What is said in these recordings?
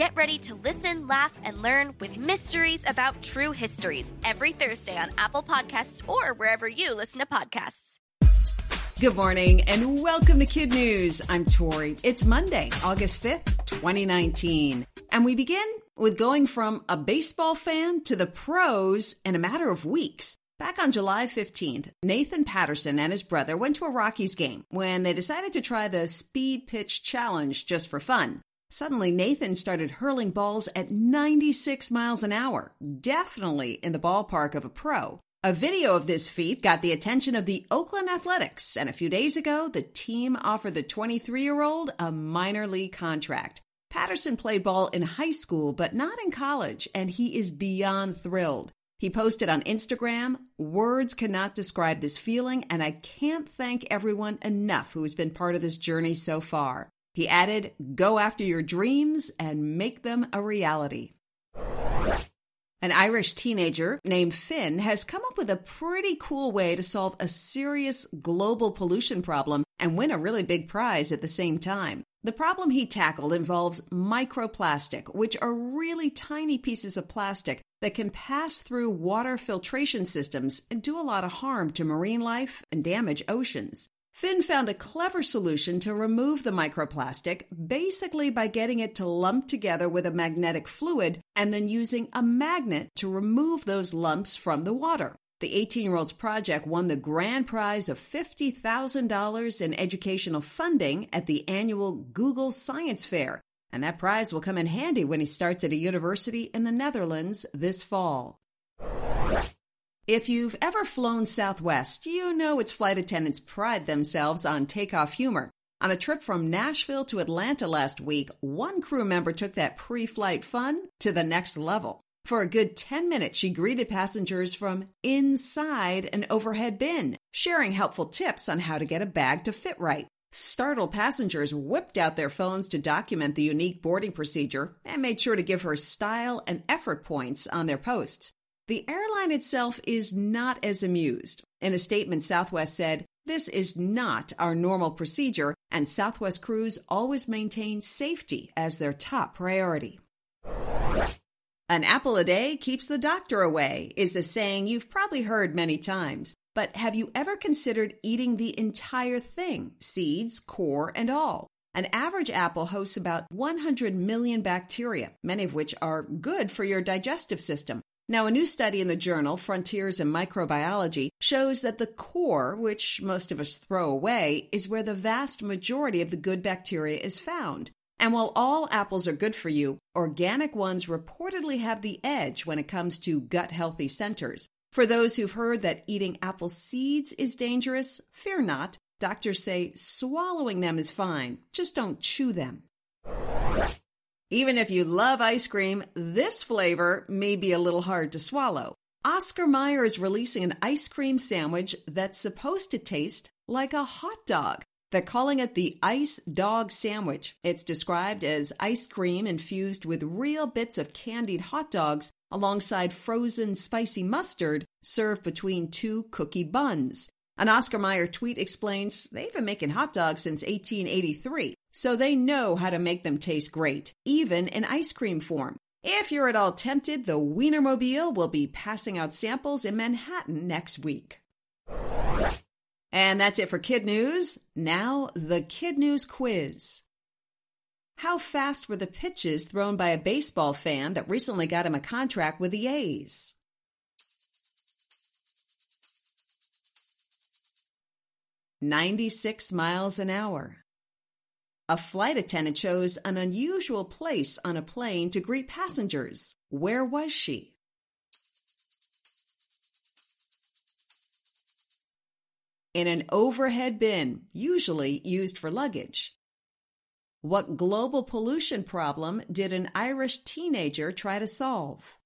Get ready to listen, laugh, and learn with Mysteries About True Histories every Thursday on Apple Podcasts or wherever you listen to podcasts. Good morning and welcome to Kid News. I'm Tori. It's Monday, August 5th, 2019. And we begin with going from a baseball fan to the pros in a matter of weeks. Back on July 15th, Nathan Patterson and his brother went to a Rockies game when they decided to try the speed pitch challenge just for fun. Suddenly, Nathan started hurling balls at 96 miles an hour, definitely in the ballpark of a pro. A video of this feat got the attention of the Oakland Athletics, and a few days ago, the team offered the 23 year old a minor league contract. Patterson played ball in high school, but not in college, and he is beyond thrilled. He posted on Instagram, Words cannot describe this feeling, and I can't thank everyone enough who has been part of this journey so far. He added, Go after your dreams and make them a reality. An Irish teenager named Finn has come up with a pretty cool way to solve a serious global pollution problem and win a really big prize at the same time. The problem he tackled involves microplastic, which are really tiny pieces of plastic that can pass through water filtration systems and do a lot of harm to marine life and damage oceans. Finn found a clever solution to remove the microplastic, basically by getting it to lump together with a magnetic fluid and then using a magnet to remove those lumps from the water. The 18 year old's project won the grand prize of $50,000 in educational funding at the annual Google Science Fair, and that prize will come in handy when he starts at a university in the Netherlands this fall. If you've ever flown Southwest, you know its flight attendants pride themselves on takeoff humor. On a trip from Nashville to Atlanta last week, one crew member took that pre flight fun to the next level. For a good 10 minutes, she greeted passengers from inside an overhead bin, sharing helpful tips on how to get a bag to fit right. Startled passengers whipped out their phones to document the unique boarding procedure and made sure to give her style and effort points on their posts. The airline itself is not as amused. In a statement, Southwest said, This is not our normal procedure, and Southwest crews always maintain safety as their top priority. An apple a day keeps the doctor away is a saying you've probably heard many times. But have you ever considered eating the entire thing, seeds, core, and all? An average apple hosts about 100 million bacteria, many of which are good for your digestive system. Now, a new study in the journal Frontiers in Microbiology shows that the core, which most of us throw away, is where the vast majority of the good bacteria is found. And while all apples are good for you, organic ones reportedly have the edge when it comes to gut healthy centers. For those who've heard that eating apple seeds is dangerous, fear not. Doctors say swallowing them is fine, just don't chew them. Even if you love ice cream, this flavor may be a little hard to swallow. Oscar Mayer is releasing an ice cream sandwich that's supposed to taste like a hot dog. They're calling it the Ice Dog Sandwich. It's described as ice cream infused with real bits of candied hot dogs alongside frozen spicy mustard served between two cookie buns. An Oscar Mayer tweet explains they've been making hot dogs since 1883, so they know how to make them taste great, even in ice cream form. If you're at all tempted, the Wienermobile will be passing out samples in Manhattan next week. And that's it for Kid News. Now, the Kid News quiz. How fast were the pitches thrown by a baseball fan that recently got him a contract with the A's? 96 miles an hour. A flight attendant chose an unusual place on a plane to greet passengers. Where was she? In an overhead bin, usually used for luggage. What global pollution problem did an Irish teenager try to solve?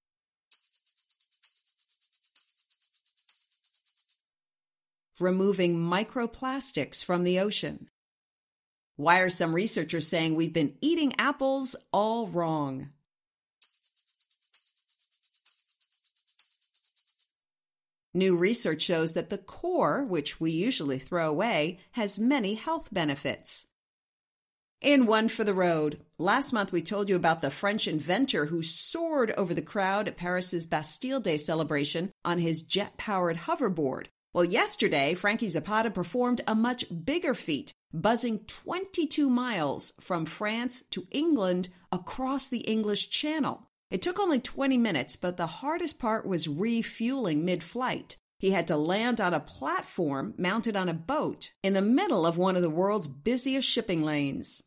removing microplastics from the ocean. Why are some researchers saying we've been eating apples all wrong? New research shows that the core, which we usually throw away, has many health benefits. In One for the Road, last month we told you about the French inventor who soared over the crowd at Paris's Bastille Day celebration on his jet powered hoverboard. Well, yesterday, Frankie Zapata performed a much bigger feat, buzzing 22 miles from France to England across the English Channel. It took only 20 minutes, but the hardest part was refueling mid flight. He had to land on a platform mounted on a boat in the middle of one of the world's busiest shipping lanes.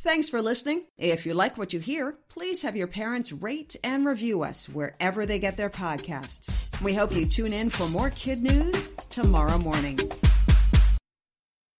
Thanks for listening. If you like what you hear, please have your parents rate and review us wherever they get their podcasts. We hope you tune in for more kid news tomorrow morning.